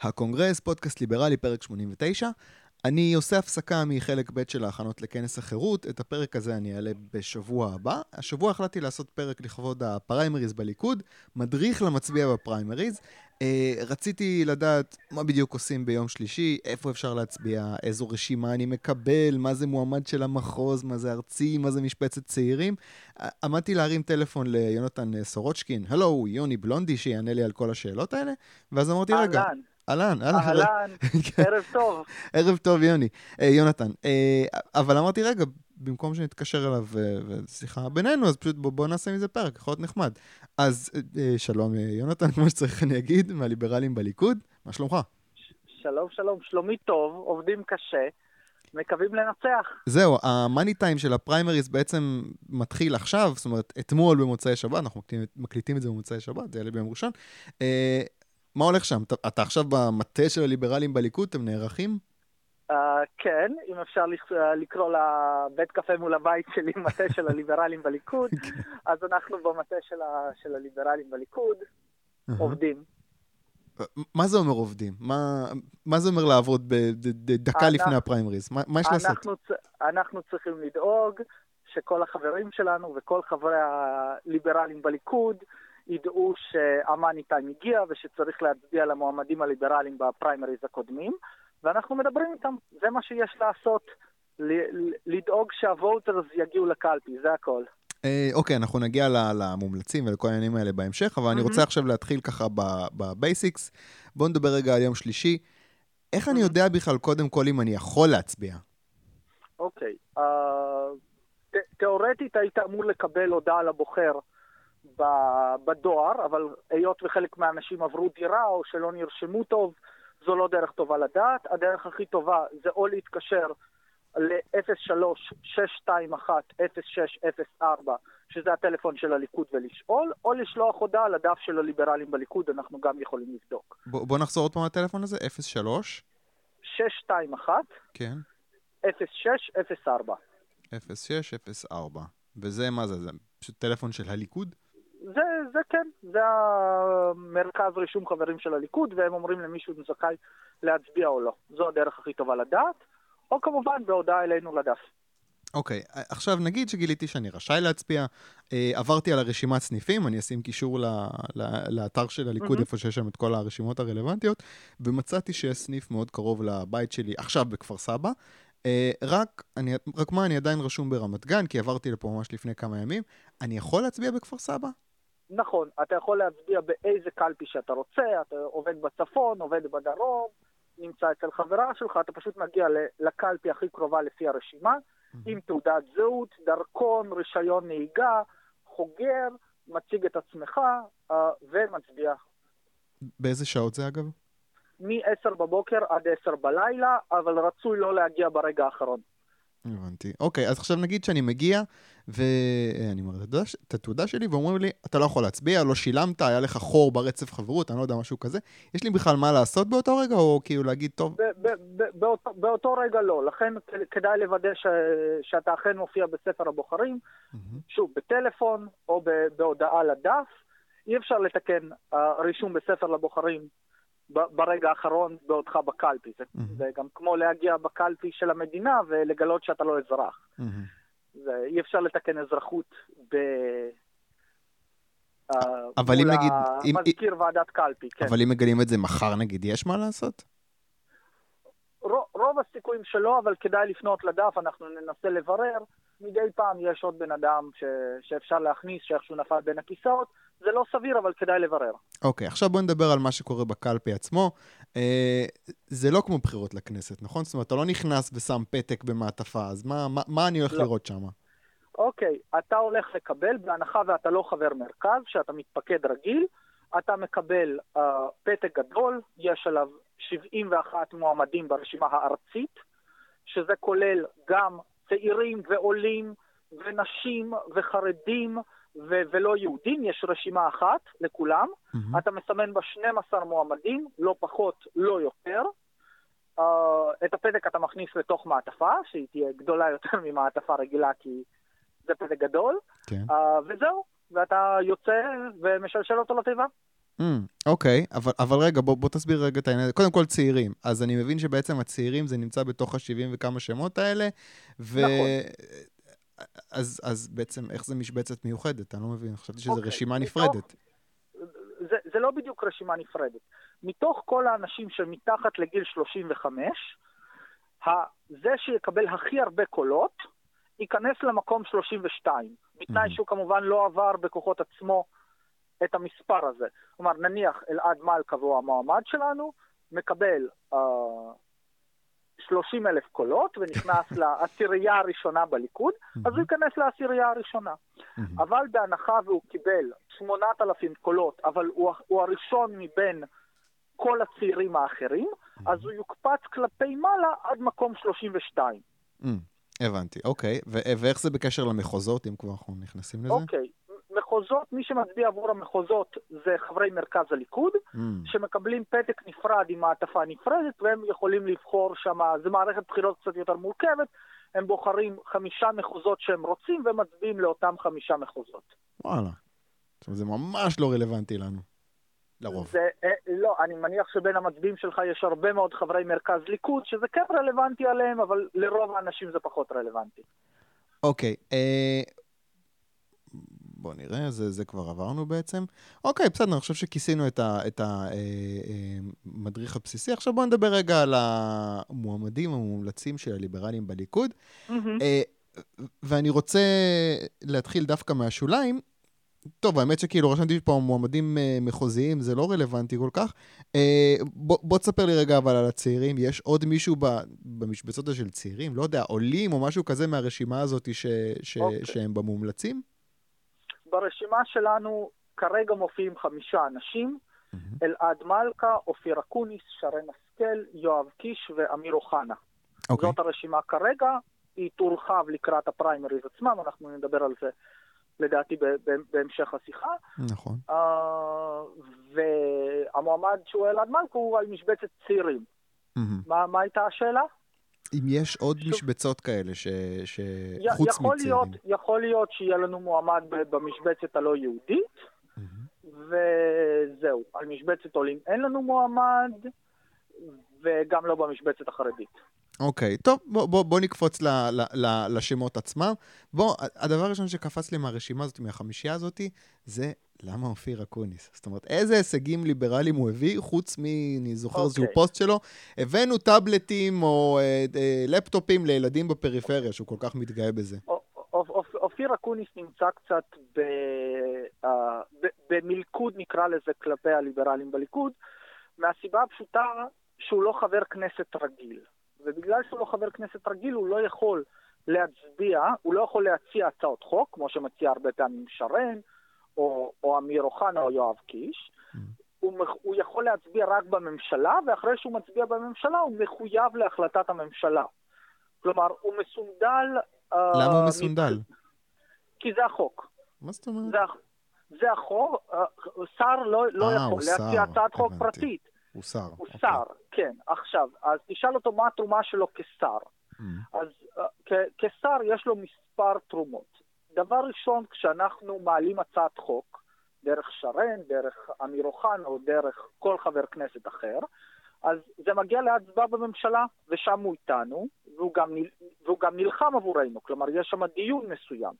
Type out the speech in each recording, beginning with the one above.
הקונגרס, פודקאסט ליברלי, פרק 89. אני עושה הפסקה מחלק ב' של ההכנות לכנס החירות, את הפרק הזה אני אעלה בשבוע הבא. השבוע החלטתי לעשות פרק לכבוד הפריימריז בליכוד, מדריך למצביע בפריימריז. אה, רציתי לדעת מה בדיוק עושים ביום שלישי, איפה אפשר להצביע, איזו רשימה אני מקבל, מה זה מועמד של המחוז, מה זה ארצי, מה זה משבצת צעירים. אה, עמדתי להרים טלפון ליונתן סורוצ'קין, הלוא יוני בלונדי, שיענה לי על כל השאלות האלה, ואז אמרתי, רגע, אהלן, אהלן. אהלן, ערב טוב. ערב טוב, יוני. אה, יונתן. אה, אבל אמרתי, רגע, במקום שנתקשר אליו אה, ושיחה בינינו, אז פשוט בוא, בוא נעשה מזה פרק, יכול להיות נחמד. אז שלום, יונתן, כמו שצריך אני אגיד, מהליברלים בליכוד, מה שלומך? שלום, שלום, שלומי טוב, עובדים קשה, מקווים לנצח. זהו, המאני טיים של הפריימריז בעצם מתחיל עכשיו, זאת אומרת, אתמול במוצאי שבת, אנחנו מקליטים, מקליטים את זה במוצאי שבת, זה יעלה ביום ראשון. אה, מה הולך שם? אתה, אתה עכשיו במטה של הליברלים בליכוד, אתם נערכים? Uh, כן, אם אפשר אה, לקרוא לבית קפה מול הבית שלי מטה של הליברלים בליכוד, אז אנחנו במטה של, ה- של הליברלים בליכוד, עובדים. מה זה אומר עובדים? מה, מה זה אומר לעבוד בדקה לפני הפריימריז? מה, מה יש לעשות? אנחנו, צ- אנחנו צריכים לדאוג שכל החברים שלנו וכל חברי הליברלים בליכוד ידעו שהמאני טיים הגיע ושצריך להצביע למועמדים הליברליים בפריימריז הקודמים, ואנחנו מדברים איתם, זה מה שיש לעשות, לדאוג שהווטרס יגיעו לקלפי, זה הכל. אה, אוקיי, אנחנו נגיע למומלצים ולכל העניינים האלה בהמשך, אבל אני רוצה עכשיו להתחיל ככה בבייסיקס. בואו נדבר רגע על יום שלישי. איך אני יודע בכלל, קודם כל, אם אני יכול להצביע? אוקיי. אה, ת- תיאורטית היית אמור לקבל הודעה לבוחר בדואר, אבל היות וחלק מהאנשים עברו דירה או שלא נרשמו טוב, זו לא דרך טובה לדעת. הדרך הכי טובה זה או להתקשר ל-03-621-0604, שזה הטלפון של הליכוד ולשאול, או לשלוח הודעה לדף של הליברלים בליכוד, אנחנו גם יכולים לבדוק. בוא, בוא נחזור עוד פעם לטלפון הזה, 03, 621 כן, 0604. 0604. וזה מה זה? זה פשוט טלפון של הליכוד? זה, זה כן, זה המרכז רישום חברים של הליכוד, והם אומרים למישהו אם זכאי להצביע או לא. זו הדרך הכי טובה לדעת, או כמובן בהודעה אלינו לדף. אוקיי, עכשיו נגיד שגיליתי שאני רשאי להצביע, אה, עברתי על הרשימת סניפים, אני אשים קישור ל, ל, לאתר של הליכוד, מהמם. איפה שיש שם את כל הרשימות הרלוונטיות, ומצאתי שיש סניף מאוד קרוב לבית שלי, עכשיו בכפר סבא. אה, רק, אני, רק מה, אני עדיין רשום ברמת גן, כי עברתי לפה ממש לפני כמה ימים. אני יכול להצביע בכפר סבא? נכון, אתה יכול להצביע באיזה קלפי שאתה רוצה, אתה עובד בצפון, עובד בדרום, נמצא אצל חברה שלך, אתה פשוט מגיע לקלפי הכי קרובה לפי הרשימה, עם תעודת זהות, דרכון, רישיון נהיגה, חוגר, מציג את עצמך אה, ומצביע באיזה שעות זה אגב? מ-10 בבוקר עד 10 בלילה, אבל רצוי לא להגיע ברגע האחרון. הבנתי. אוקיי, אז עכשיו נגיד שאני מגיע, ואני מראה את התעודה ש- את התעודה שלי, ואומרים לי, אתה לא יכול להצביע, לא שילמת, היה לך חור ברצף חברות, אני לא יודע, משהו כזה. יש לי בכלל מה לעשות באותו רגע, או כאילו להגיד, טוב, ב- ב- ב- באותו, באותו רגע לא, לכן כדאי לוודא ש, שאתה אכן מופיע בספר הבוחרים, מהמם, שוב, בטלפון או ב- בהודעה לדף. אי אפשר לתקן uh, רישום בספר לבוחרים ברגע האחרון בעודך בקלפי. זה, מהמם. זה גם כמו להגיע בקלפי של המדינה ולגלות שאתה לא אזרח. מהמם. זה, אי אפשר לתקן אזרחות ב... אה, אבל אם נגיד- אם- מזכיר ועדת קלפי, כן. אבל אם מגלים את זה מחר, נגיד, יש מה לעשות? רוב הסיכויים שלא, אבל כדאי לפנות לדף, אנחנו ננסה לברר. מדי פעם יש עוד בן אדם ש, שאפשר להכניס, שאיכשהו נפל בין הכיסאות. זה לא סביר, אבל כדאי לברר. אוקיי, עכשיו בוא נדבר על מה שקורה בקלפי עצמו. אה, זה לא כמו בחירות לכנסת, נכון? זאת אומרת, אתה לא נכנס ושם פתק במעטפה, אז מה, מה, מה אני הולך לא. לראות שם? אוקיי, אתה הולך לקבל, בהנחה ואתה לא חבר מרכז, שאתה מתפקד רגיל, אתה מקבל uh, פתק גדול, יש עליו 71 מועמדים ברשימה הארצית, שזה כולל גם צעירים ועולים ונשים וחרדים ו- ולא יהודים, יש רשימה אחת לכולם. מהמם. אתה מסמן בה 12 מועמדים, לא פחות, לא יותר. Uh, את הפתק אתה מכניס לתוך מעטפה, שהיא תהיה גדולה יותר ממעטפה רגילה, כי זה פתק גדול, כן. uh, וזהו, ואתה יוצא ומשלשל אותו לתיבה. Mm, אוקיי, אבל, אבל רגע, בוא, בוא תסביר רגע את העניין. קודם כל צעירים. אז אני מבין שבעצם הצעירים זה נמצא בתוך ה-70 וכמה שמות האלה, ו... נכון. אז, אז בעצם איך זה משבצת מיוחדת? אני לא מבין, חשבתי שזו אוקיי, רשימה מתוך- נפרדת. זה, זה לא בדיוק רשימה נפרדת. מתוך כל האנשים שמתחת לגיל 35, ה- זה שיקבל הכי הרבה קולות, ייכנס למקום 32, בתנאי Mhm. שהוא כמובן לא עבר בכוחות עצמו את המספר הזה. כלומר, נניח אלעד מלכה והוא המועמד שלנו, מקבל uh, 30 אלף קולות ונכנס לעשירייה הראשונה בליכוד, אז הוא ייכנס לעשירייה הראשונה. אבל בהנחה והוא קיבל 8,000 קולות, אבל הוא, הוא הראשון מבין כל הצעירים האחרים, אז הוא יוקפץ כלפי מעלה עד מקום 32. Mm, הבנתי, אוקיי. ואיך זה בקשר למחוזות, אם כבר אנחנו נכנסים לזה? אוקיי, מחוזות, מי שמצביע עבור המחוזות זה חברי מרכז הליכוד, Mm, שמקבלים פתק נפרד עם מעטפה נפרדת, והם יכולים לבחור שם, זו מערכת בחירות קצת יותר מורכבת, הם בוחרים חמישה מחוזות שהם רוצים ומצביעים לאותם חמישה מחוזות. וואלה. זה ממש לא רלוונטי לנו. לרוב. זה, אה, לא, אני מניח שבין המצביעים שלך יש הרבה מאוד חברי מרכז ליכוד, שזה כן רלוונטי עליהם, אבל לרוב האנשים זה פחות רלוונטי. אוקיי, אה, בוא נראה, זה, זה כבר עברנו בעצם. אוקיי, בסדר, אני חושב שכיסינו את המדריך הבסיסי. עכשיו בוא נדבר רגע על המועמדים המומלצים של הליברלים בליכוד. אה, ואני רוצה להתחיל דווקא מהשוליים. טוב, האמת שכאילו רשמתי פה מועמדים אה, מחוזיים, זה לא רלוונטי כל כך. אה, בוא, בוא תספר לי רגע אבל על הצעירים. יש עוד מישהו ב, במשבצות של צעירים? לא יודע, עולים או משהו כזה מהרשימה הזאת ש, ש, אוקיי. שהם במומלצים? ברשימה שלנו כרגע מופיעים חמישה אנשים, אלעד מלכה, אופיר אקוניס, שרן השכל, יואב קיש ואמיר אוחנה. אוקיי. זאת הרשימה כרגע, היא תורחב לקראת הפריימריז עצמם, אנחנו נדבר על זה לדעתי בהמשך השיחה. נכון. אה, והמועמד שהוא אלעד מלכה הוא על משבצת צעירים. מהמם. מה, מה הייתה השאלה? אם יש עוד שוב- משבצות כאלה ש... ש... י- חוץ יכול מצעירים. להיות, יכול להיות שיהיה לנו מועמד במשבצת הלא יהודית, מהמם. וזהו. על משבצת עולים אין לנו מועמד, וגם לא במשבצת החרדית. אוקיי, טוב, בוא, בוא, בוא נקפוץ ל, ל, ל, לשמות עצמם. בוא, הדבר הראשון שקפץ לי מהרשימה הזאת, מהחמישייה הזאת, זה למה אופיר אקוניס. זאת אומרת, איזה הישגים ליברליים הוא הביא, חוץ מ... אני זוכר איזשהו אוקיי. פוסט שלו, הבאנו טאבלטים או אה, אה, לפטופים לילדים בפריפריה, שהוא כל כך מתגאה בזה. אופיר אקוניס נמצא קצת ב, אה, ב, במלכוד, נקרא לזה, כלפי הליברלים בליכוד, מהסיבה הפשוטה שהוא לא חבר כנסת רגיל. ובגלל שהוא לא חבר כנסת רגיל, הוא לא יכול להצביע, הוא לא יכול להציע הצעות חוק, כמו שמציע הרבה פעמים שרן, או, או אמיר אוחנה או יואב קיש. Mm. הוא, הוא יכול להצביע רק בממשלה, ואחרי שהוא מצביע בממשלה, הוא מחויב להחלטת הממשלה. כלומר, הוא מסונדל... אה, למה הוא מבח- מסונדל? כי זה החוק. מה זאת אומרת? זה, זה החוק, אה, שר לא, לא אה, יכול להציע הצעת חוק. פרטית. הוא שר. הוא אוקיי. שר, כן. עכשיו, אז תשאל אותו מה התרומה שלו כשר. Mm. אז uh, כשר יש לו מספר תרומות. דבר ראשון, כשאנחנו מעלים הצעת חוק, דרך שרן, דרך אמיר אוחנה או דרך כל חבר כנסת אחר, אז זה מגיע להצבעה בממשלה, ושם הוא איתנו, והוא גם, והוא גם נלחם עבורנו, כלומר יש שם דיון מסוים.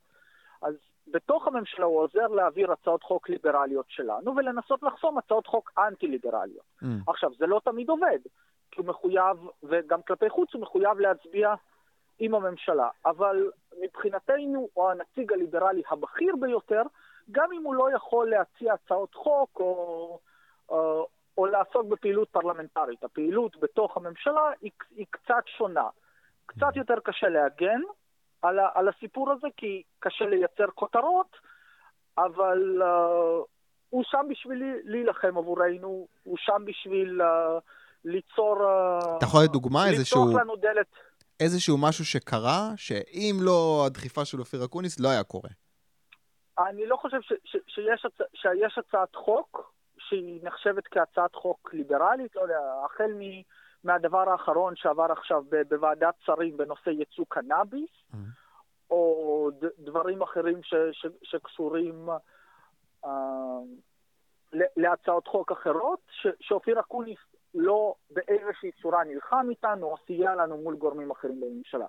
אז בתוך הממשלה הוא עוזר להעביר הצעות חוק ליברליות שלנו ולנסות לחסום הצעות חוק אנטי-ליברליות. Mm. עכשיו, זה לא תמיד עובד, כי הוא מחויב, וגם כלפי חוץ הוא מחויב להצביע עם הממשלה. אבל מבחינתנו הוא הנציג הליברלי הבכיר ביותר, גם אם הוא לא יכול להציע הצעות חוק או, או, או לעסוק בפעילות פרלמנטרית. הפעילות בתוך הממשלה היא, היא קצת שונה. קצת יותר קשה להגן על, ה, על הסיפור הזה, כי קשה לייצר כותרות, אבל uh, הוא שם בשביל להילחם עבורנו, הוא שם בשביל uh, ליצור... Uh, אתה יכול לתת דוגמה? איזשהו- לפתוח לנו דלת. איזשהו משהו שקרה, שאם לא הדחיפה של אופיר אקוניס, לא היה קורה. אני לא חושב ש, ש, שיש, שיש הצעת חוק שהיא נחשבת כהצעת חוק ליברלית, לא יודע, החל מ, מהדבר האחרון שעבר עכשיו ב, בוועדת שרים בנושא ייצוא קנאביס, Mm. או דברים אחרים ש, ש, שקשורים אה, להצעות חוק אחרות, שאופיר אקוניס לא באיזושהי צורה נלחם איתנו או סייע לנו מול גורמים אחרים בממשלה.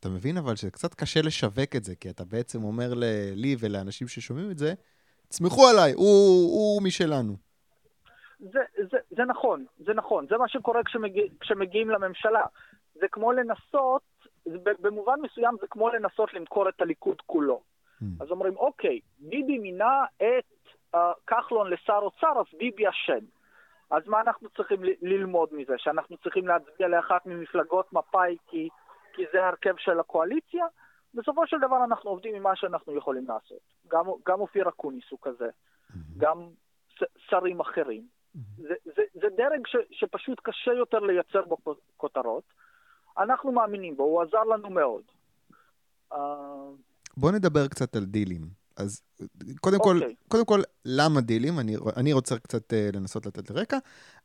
אתה מבין אבל שזה קשה לשווק את זה, כי אתה בעצם אומר לי ולאנשים ששומעים את זה, תסמכו עליי, הוא, הוא משלנו. זה, זה, נכון, זה נכון. זה מה שקורה כשמגיע, כשמגיעים לממשלה. זה כמו לנסות, במובן מסוים זה כמו לנסות למכור את הליכוד כולו. Mm. אז אומרים, אוקיי, ביבי מינה את uh, כחלון לשר אוצר, אז ביבי אשם. אז מה אנחנו צריכים ל- ללמוד מזה? שאנחנו צריכים להצביע לאחת ממפלגות מפא"י כי, כי זה ההרכב של הקואליציה? בסופו של דבר אנחנו עובדים עם מה שאנחנו יכולים לעשות. גם, גם אופיר אקוניס הוא כזה, mm-hmm. גם ש- שרים אחרים. Mm-hmm. זה, זה, זה דרג ש, שפשוט קשה יותר לייצר בו כותרות. אנחנו מאמינים בו, הוא עזר לנו מאוד. Uh... בוא נדבר קצת על דילים. אז קודם okay. כל, אוקיי. קודם כל, למה דילים? אני, אני רוצה קצת uh, לנסות לתת לרקע.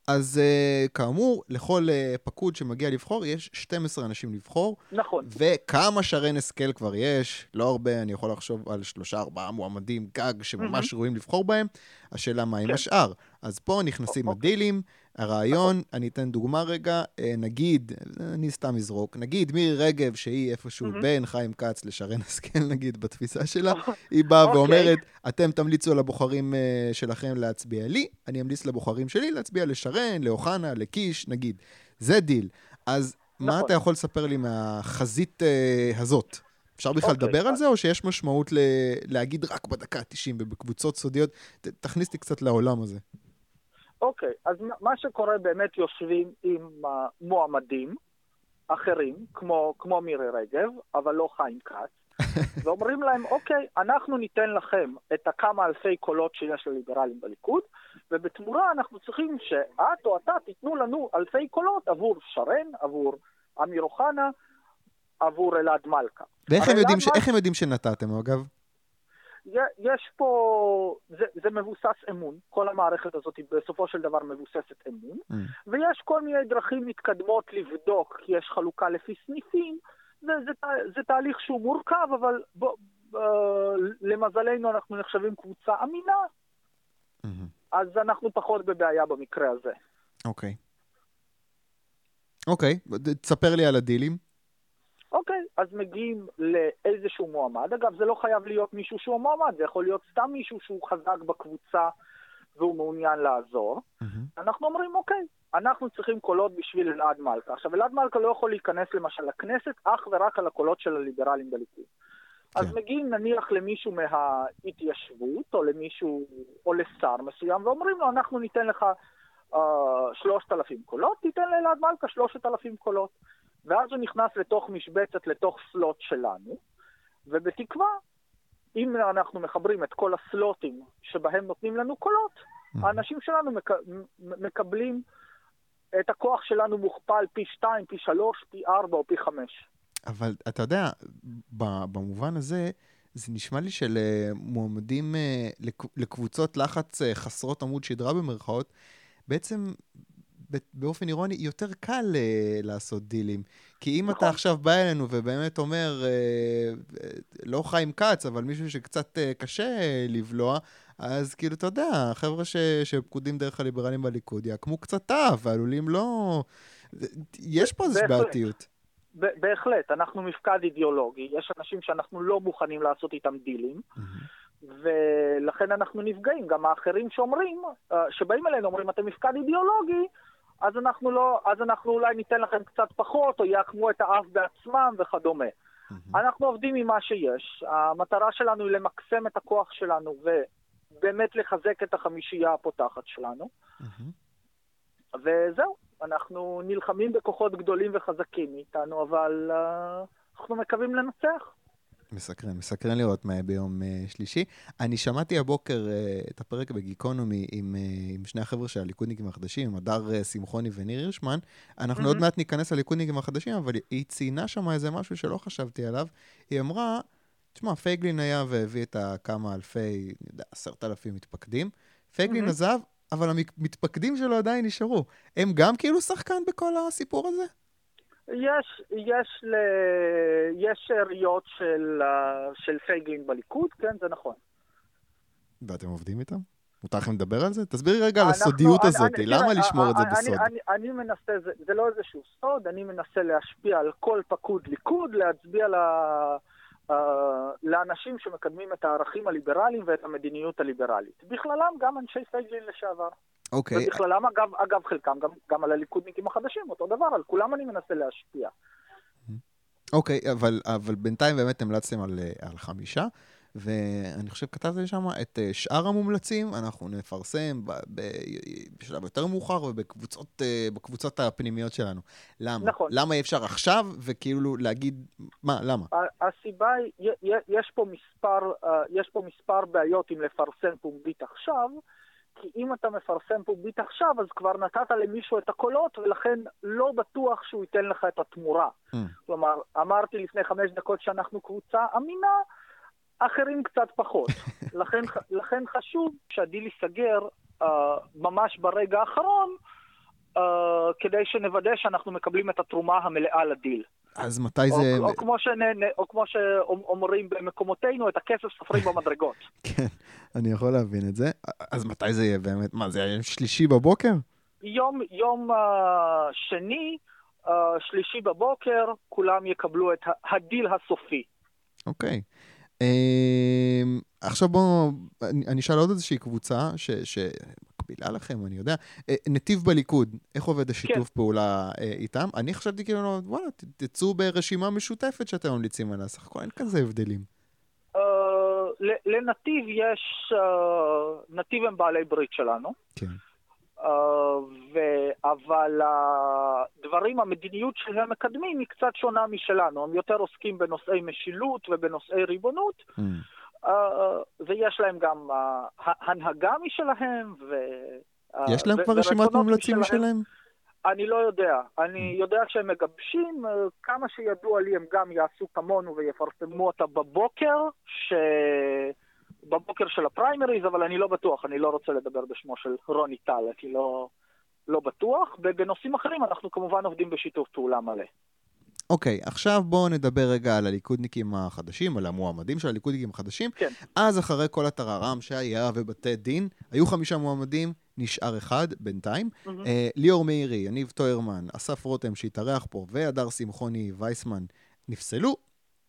אז uh, כאמור, לכל uh, פקוד שמגיע לבחור, יש 12 אנשים לבחור. נכון. וכמה שרן השכל כבר יש, לא הרבה, אני יכול לחשוב על שלושה, ארבעה מועמדים גג שממש mm-hmm. ראויים לבחור בהם. השאלה מה עם כן. השאר. אז פה נכנסים. אוקיי. הדילים. הרעיון, נכון. אני אתן דוגמה רגע, נגיד, אני סתם אזרוק, נגיד מירי רגב, שהיא איפשהו. בין חיים כץ לשרן השכל, נגיד, בתפיסה שלה, היא באה okay. ואומרת, אתם תמליצו על הבוחרים שלכם להצביע לי, אני אמליץ לבוחרים שלי להצביע לשרן, לאוחנה, לקיש, נגיד. זה דיל. אז נכון. מה אתה יכול לספר לי מהחזית uh, הזאת? אפשר בכלל okay. לדבר על זה, או שיש משמעות ל- להגיד רק בדקה ה-90 ובקבוצות סודיות? ת- תכניס לי קצת לעולם הזה. אוקיי, okay, אז מה שקורה באמת יושבים עם מועמדים אחרים, כמו, כמו מירי רגב, אבל לא חיים כץ, ואומרים להם, אוקיי, אנחנו ניתן לכם את הכמה אלפי קולות שיש לליברלים בליכוד, ובתמורה אנחנו צריכים שאת או אתה תיתנו לנו אלפי קולות עבור שרן, עבור אמיר אוחנה, עבור אלעד מלכה. ואיך הם, יודעים ש... הם יודעים שנתתם, אגב? יש פה, זה, זה מבוסס אמון, כל המערכת הזאת היא בסופו של דבר מבוססת אמון, mm. ויש כל מיני דרכים מתקדמות לבדוק, כי יש חלוקה לפי סניפים, זה, זה, זה תהליך שהוא מורכב, אבל בוא, uh, למזלנו אנחנו נחשבים קבוצה אמינה, mm-hmm. אז אנחנו פחות בבעיה במקרה הזה. אוקיי. Okay. אוקיי, okay. תספר לי על הדילים. אוקיי, אז מגיעים לאיזשהו מועמד. אגב, זה לא חייב להיות מישהו שהוא מועמד, זה יכול להיות סתם מישהו שהוא חזק בקבוצה והוא מעוניין לעזור. Mm-hmm. אנחנו אומרים, אוקיי, אנחנו צריכים קולות בשביל אלעד מלכה. עכשיו, אלעד מלכה לא יכול להיכנס למשל לכנסת אך ורק על הקולות של הליברלים בליכוד. כן. אז מגיעים נניח למישהו מההתיישבות, או למישהו, או לשר מסוים, ואומרים לו, אנחנו ניתן לך uh, שלושת אלפים קולות, תיתן לאלעד מלכה שלושת אלפים קולות. ואז הוא נכנס לתוך משבצת, לתוך סלוט שלנו, ובתקווה, אם אנחנו מחברים את כל הסלוטים שבהם נותנים לנו קולות, mm-hmm. האנשים שלנו מק... מקבלים את הכוח שלנו מוכפל פי שתיים, פי שלוש, פי ארבע או פי חמש. אבל אתה יודע, במובן הזה, זה נשמע לי שלמועמדים, אה, לקבוצות לחץ אה, חסרות עמוד שדרה במרכאות, בעצם באופן אירוני, יותר קל uh, לעשות דילים. כי אם נכון. אתה עכשיו בא אלינו ובאמת אומר, uh, לא חיים כץ, אבל מישהו שקצת uh, קשה uh, לבלוע, אז כאילו, אתה יודע, החבר'ה ש, שפקודים דרך הליברלים בליכוד יעקמו קצת תו, ועלולים לא... יש פה איזושהי בעייתיות. בהחלט, אנחנו מפקד אידיאולוגי, יש אנשים שאנחנו לא מוכנים לעשות איתם דילים. ולכן אנחנו נפגעים. גם האחרים שאומרים, שבאים אלינו, אומרים, אתם מפקד אידיאולוגי, אז אנחנו, לא, אז אנחנו אולי ניתן לכם קצת פחות, או יעקמו את האף בעצמם וכדומה. Mm-hmm. אנחנו עובדים עם מה שיש. המטרה שלנו היא למקסם את הכוח שלנו ובאמת לחזק את החמישייה הפותחת שלנו. Mm-hmm. וזהו, אנחנו נלחמים בכוחות גדולים וחזקים מאיתנו, אבל uh, אנחנו מקווים לנצח. מסקרן, מסקרן לראות מה יהיה ביום uh, שלישי. אני שמעתי הבוקר uh, את הפרק בגיקונומי עם, uh, עם שני החבר'ה של הליכודניקים החדשים, עם הדר uh, שמחוני וניר הירשמן. אנחנו mm-hmm. עוד מעט ניכנס לליכודניקים החדשים, אבל היא ציינה שם איזה משהו שלא חשבתי עליו. היא אמרה, תשמע, פייגלין היה והביא את הכמה אלפי, אני יודע, עשרת אלפים מתפקדים. פייגלין mm-hmm. עזב, אבל המתפקדים שלו עדיין נשארו. הם גם כאילו שחקן בכל הסיפור הזה? יש, יש, ל... יש שאריות של, של פייגלין בליכוד, כן, זה נכון. ואתם עובדים איתם? מותר לכם לדבר על זה? תסבירי רגע על הסודיות הזאת, למה לשמור את זה בסוד? אני מנסה, זה לא איזשהו סוד, אני מנסה להשפיע על כל פקוד ליכוד, להצביע לאנשים שמקדמים את הערכים הליברליים ואת המדיניות הליברלית. בכללם גם אנשי פייגלין לשעבר. אוקיי. Okay. ובכללם, אגב, אגב חלקם גם, גם על הליכודניקים החדשים, אותו דבר, על כולם אני מנסה להשפיע. אוקיי, okay, אבל, אבל בינתיים באמת המלצתם על, על חמישה. ואני חושב כתבתי שם את אה, שאר המומלצים, אנחנו נפרסם בשלב יותר מאוחר ובקבוצות הפנימיות שלנו. למה? נכון. למה אי אפשר עכשיו, וכאילו להגיד, מה, למה? הסיבה היא, יש פה מספר, אה, יש פה מספר בעיות אם לפרסם פומבית עכשיו, כי אם אתה מפרסם פומבית עכשיו, אז כבר נתת למישהו את הקולות, ולכן לא בטוח שהוא ייתן לך את התמורה. Mm. כלומר, אמרתי לפני חמש דקות שאנחנו קבוצה אמינה, אחרים קצת פחות. לכן, לכן חשוב שהדיל ייסגר uh, ממש ברגע האחרון, uh, כדי שנוודא שאנחנו מקבלים את התרומה המלאה לדיל. אז מתי זה... או, כמו, שנ... או כמו שאומרים במקומותינו, את הכסף סופרים במדרגות. כן, אני יכול להבין את זה. אז מתי זה יהיה באמת? מה, זה יהיה שלישי בבוקר? יום, יום uh, שני, uh, שלישי בבוקר, כולם יקבלו את הדיל הסופי. אוקיי. Okay. אמ, עכשיו בואו, אני אשאל עוד איזושהי קבוצה שמקבילה לכם, אני יודע. אה, נתיב בליכוד, איך עובד השיתוף כן. פעולה אה, איתם? אני חשבתי כאילו, וואלה, תצאו ברשימה משותפת שאתם ממליצים עליה, סך הכל אין כזה הבדלים. אה, לנתיב יש, נתיב הם בעלי ברית שלנו. כן. ו... אבל הדברים, המדיניות שהם מקדמים היא קצת שונה משלנו. הם יותר עוסקים בנושאי משילות ובנושאי ריבונות, mm. ויש להם גם הנהגה משלהם. ו... יש להם כבר רשימת מומלצים משלהם? אני לא יודע. אני mm. יודע שהם מגבשים, כמה שידוע לי הם גם יעשו כמונו ויפרסמו אותה בבוקר, ש... בבוקר של הפריימריז, אבל אני לא בטוח, אני לא רוצה לדבר בשמו של רוני טל, כי לא, לא בטוח. ובנושאים אחרים אנחנו כמובן עובדים בשיתוף פעולה מלא. אוקיי, okay, עכשיו בואו נדבר רגע על הליכודניקים החדשים, על המועמדים של הליכודניקים החדשים. כן. אז אחרי כל הטררם שהיה ובתי דין, היו חמישה מועמדים, נשאר אחד בינתיים. Mm-hmm. Uh, ליאור מאירי, יניב טוירמן, אסף רותם שהתארח פה, והדר שמחוני וייסמן נפסלו.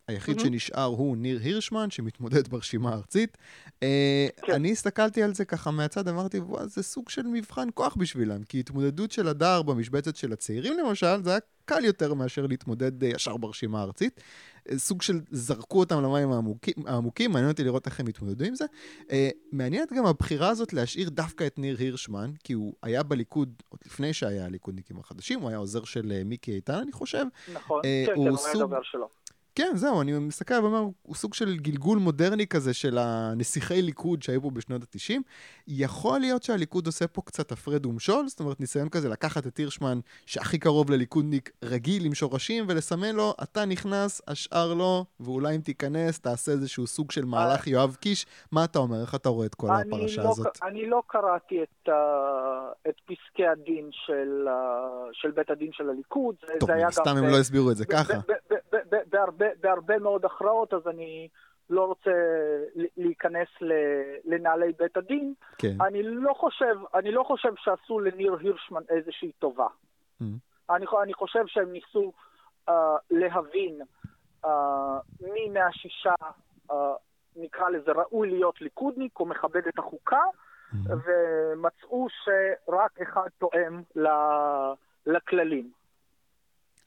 היחיד mm-hmm. שנשאר הוא ניר הירשמן, שמתמודד ברשימה הארצית. אה, כן. אני הסתכלתי על זה ככה מהצד, אמרתי, וואו, זה סוג של מבחן כוח בשבילם, כי התמודדות של הדר במשבצת של הצעירים למשל, זה היה קל יותר מאשר להתמודד אה, ישר ברשימה הארצית. אה, סוג של זרקו אותם למים העמוקים, העמוקים, מעניין אותי לראות איך הם התמודדו עם זה. מעניינת גם הבחירה הזאת להשאיר דווקא את ניר הירשמן, כי הוא היה בליכוד עוד לפני שהיה הליכודניקים החדשים, הוא היה עוזר של מיקי איתן, אני חושב. נכון, כן, כן, הוא היה דובר שלו. כן, זהו, אני מסתכל ואומר, הוא סוג של גלגול מודרני כזה של הנסיכי ליכוד שהיו פה בשנות ה-90. יכול להיות שהליכוד עושה פה קצת הפרד ומשול, זאת אומרת, ניסיון כזה לקחת את הירשמן, שהכי קרוב לליכודניק רגיל עם שורשים, ולסמן לו, אתה נכנס, השאר לא, ואולי אם תיכנס, תעשה איזשהו סוג של מהלך יואב קיש. מה אתה אומר? איך אתה רואה את כל הפרשה לא, הזאת? אני לא קראתי את, uh, את פסקי הדין של, uh, של בית הדין של הליכוד. טוב, סתם הם לא הסבירו את זה ככה. בהרבה, בהרבה מאוד הכרעות, אז אני לא רוצה להיכנס לנעלי בית הדין. כן. אני לא חושב, אני לא חושב שעשו לניר הירשמן איזושהי טובה. Mm-hmm. אני, אני חושב שהם ניסו uh, להבין uh, מי מהשישה, uh, נקרא לזה, ראוי להיות ליכודניק או מכבד את החוקה, mm-hmm. ומצאו שרק אחד תואם לכללים.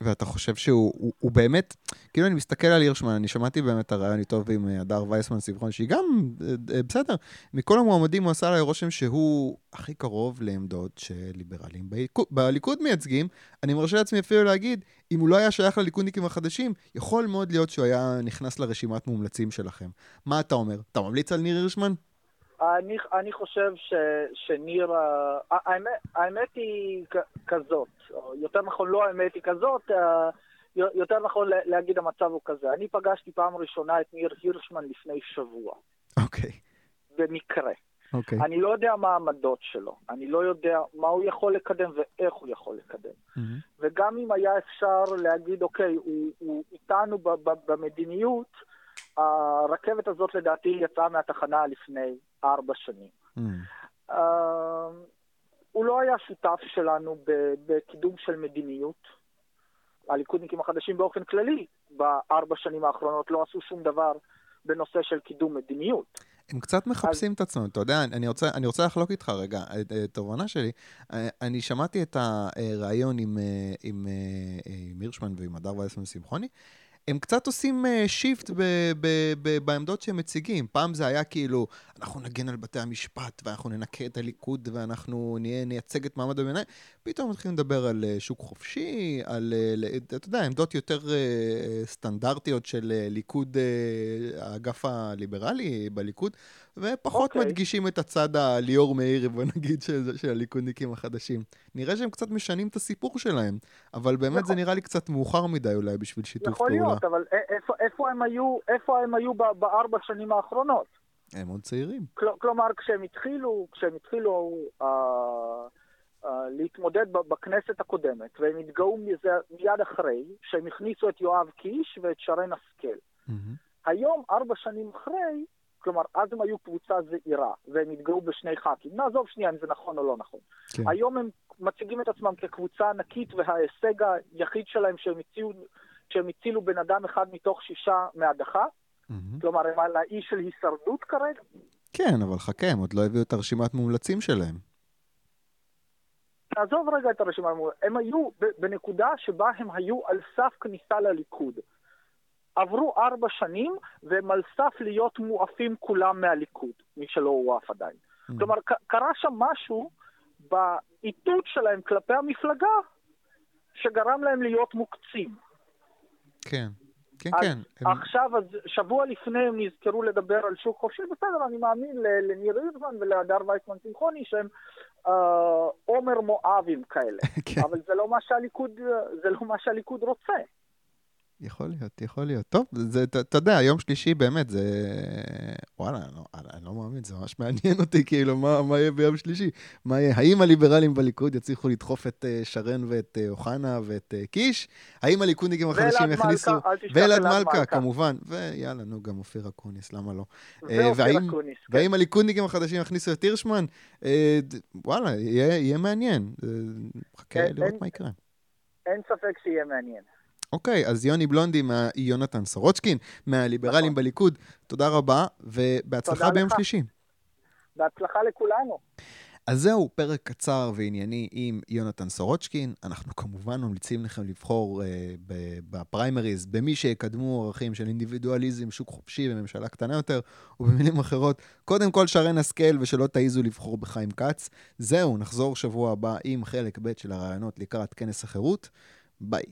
ואתה חושב שהוא הוא, הוא באמת, כאילו אני מסתכל על הירשמן, אני שמעתי באמת את הרעיון איתו ועם אה, הדר וייסמן סבכון, שהיא גם, אה, אה, בסדר, מכל המועמדים הוא עשה עליי רושם שהוא הכי קרוב לעמדות שליברלים בליכוד מייצגים. אני מרשה לעצמי אפילו להגיד, אם הוא לא היה שייך לליכודניקים החדשים, יכול מאוד להיות שהוא היה נכנס לרשימת מומלצים שלכם. מה אתה אומר? אתה ממליץ על ניר הירשמן? אני, אני חושב ש, שניר, האמת, האמת היא כזאת, יותר נכון לא האמת היא כזאת, יותר נכון להגיד המצב הוא כזה. אני פגשתי פעם ראשונה את ניר הירשמן לפני שבוע. אוקיי. Okay. במקרה. אוקיי. Okay. אני לא יודע מה העמדות שלו, אני לא יודע מה הוא יכול לקדם ואיך הוא יכול לקדם. Mm-hmm. וגם אם היה אפשר להגיד, אוקיי, הוא, הוא איתנו במדיניות, הרכבת הזאת לדעתי יצאה מהתחנה לפני ארבע שנים. Mm. הוא לא היה שותף שלנו בקידום של מדיניות. הליכודניקים החדשים באופן כללי, בארבע שנים האחרונות לא עשו שום דבר בנושא של קידום מדיניות. הם קצת מחפשים אז... את עצמם, אתה יודע, אני רוצה, אני רוצה לחלוק איתך רגע את התובנה שלי. אני שמעתי את הריאיון עם, עם, עם הירשמן ועם הדר וייסמן שמחוני. הם קצת עושים שיפט uh, בעמדות שהם מציגים. פעם זה היה כאילו, אנחנו נגן על בתי המשפט, ואנחנו ננקה את הליכוד, ואנחנו נהיה, נייצג את מעמד הביניים. פתאום מתחילים לדבר על uh, שוק חופשי, על, uh, אתה יודע, עמדות יותר סטנדרטיות של ליכוד, האגף הליברלי בליכוד, ופחות okay. אוקיי. מדגישים את הצד הליאור מאיר, בוא נגיד, של, של הליכודניקים החדשים. נראה שהם קצת משנים את הסיפור שלהם, אבל באמת נכון. זה נראה לי קצת מאוחר מדי אולי בשביל שיתוף יכול פעולה. יכול להיות, אבל איפה, איפה הם היו, איפה הם היו בארבע שנים האחרונות? הם עוד צעירים. כל, כלומר, כשהם התחילו, כשהם התחילו uh, uh, להתמודד בכנסת הקודמת, והם התגאו מזה מיד אחרי, שהם הכניסו את יואב קיש ואת שרן השכל. Mm-hmm. היום, ארבע שנים אחרי, כלומר, אז הם היו קבוצה זעירה, והם התגאו בשני ח"כים. נעזוב שנייה אם זה נכון או לא נכון. כן. היום הם מציגים את עצמם כקבוצה ענקית, וההישג היחיד שלהם שהם הצילו, שהם הצילו בן אדם אחד מתוך שישה מהדחה. Mm-hmm. כלומר, הם על האי של הישרדות כרגע. כן, אבל חכה, הם עוד לא הביאו את הרשימת מומלצים שלהם. נעזוב רגע את הרשימה. הם היו בנקודה שבה הם היו על סף כניסה לליכוד. עברו ארבע שנים, והם על סף להיות מועפים כולם מהליכוד, מי שלא הועף עדיין. Mm. כלומר, קרה שם משהו באיתות שלהם כלפי המפלגה, שגרם להם להיות מוקצים. כן. כן, אז כן. עכשיו, אז שבוע לפני הם נזכרו לדבר על שוק חופשי, בסדר, אני מאמין לניר הירזמן ולהדר וייסמן צמחוני שהם אה, עומר מואבים כאלה. כן. אבל זה לא מה שהליכוד, זה לא מה שהליכוד רוצה. יכול להיות, יכול להיות. טוב, זה, אתה יודע, יום שלישי באמת, זה... וואלה, אני לא, אני לא מאמין, זה ממש מעניין אותי, כאילו, מה, מה יהיה ביום שלישי? מה יהיה? האם הליברלים בליכוד יצליחו לדחוף את uh, שרן ואת uh, אוחנה ואת uh, קיש? האם הליכודניקים החדשים יכניסו... ואלעד מלכה, כמובן. ויאללה, נו, גם אופיר אקוניס, למה לא? ואופיר אקוניס, כן. והאם הליכודניקים החדשים יכניסו את הירשמן? וואלה, יהיה, יהיה מעניין. חכה לראות מה יקרה. אין ספק שיהיה מעניין. אוקיי, אז יוני בלונדי מיונתן סורוצ'קין, מהליברלים נכון. בליכוד, תודה רבה, ובהצלחה ביום לך. שלישי. בהצלחה לכולנו. אז זהו, פרק קצר וענייני עם יונתן סורוצ'קין. אנחנו כמובן ממליצים לכם לבחור uh, בפריימריז במי שיקדמו ערכים של אינדיבידואליזם, שוק חופשי וממשלה קטנה יותר, ובמילים אחרות, קודם כל שרן השכל ושלא תעיזו לבחור בחיים כץ. זהו, נחזור שבוע הבא עם חלק ב' של הרעיונות לקראת כנס החירות. ביי.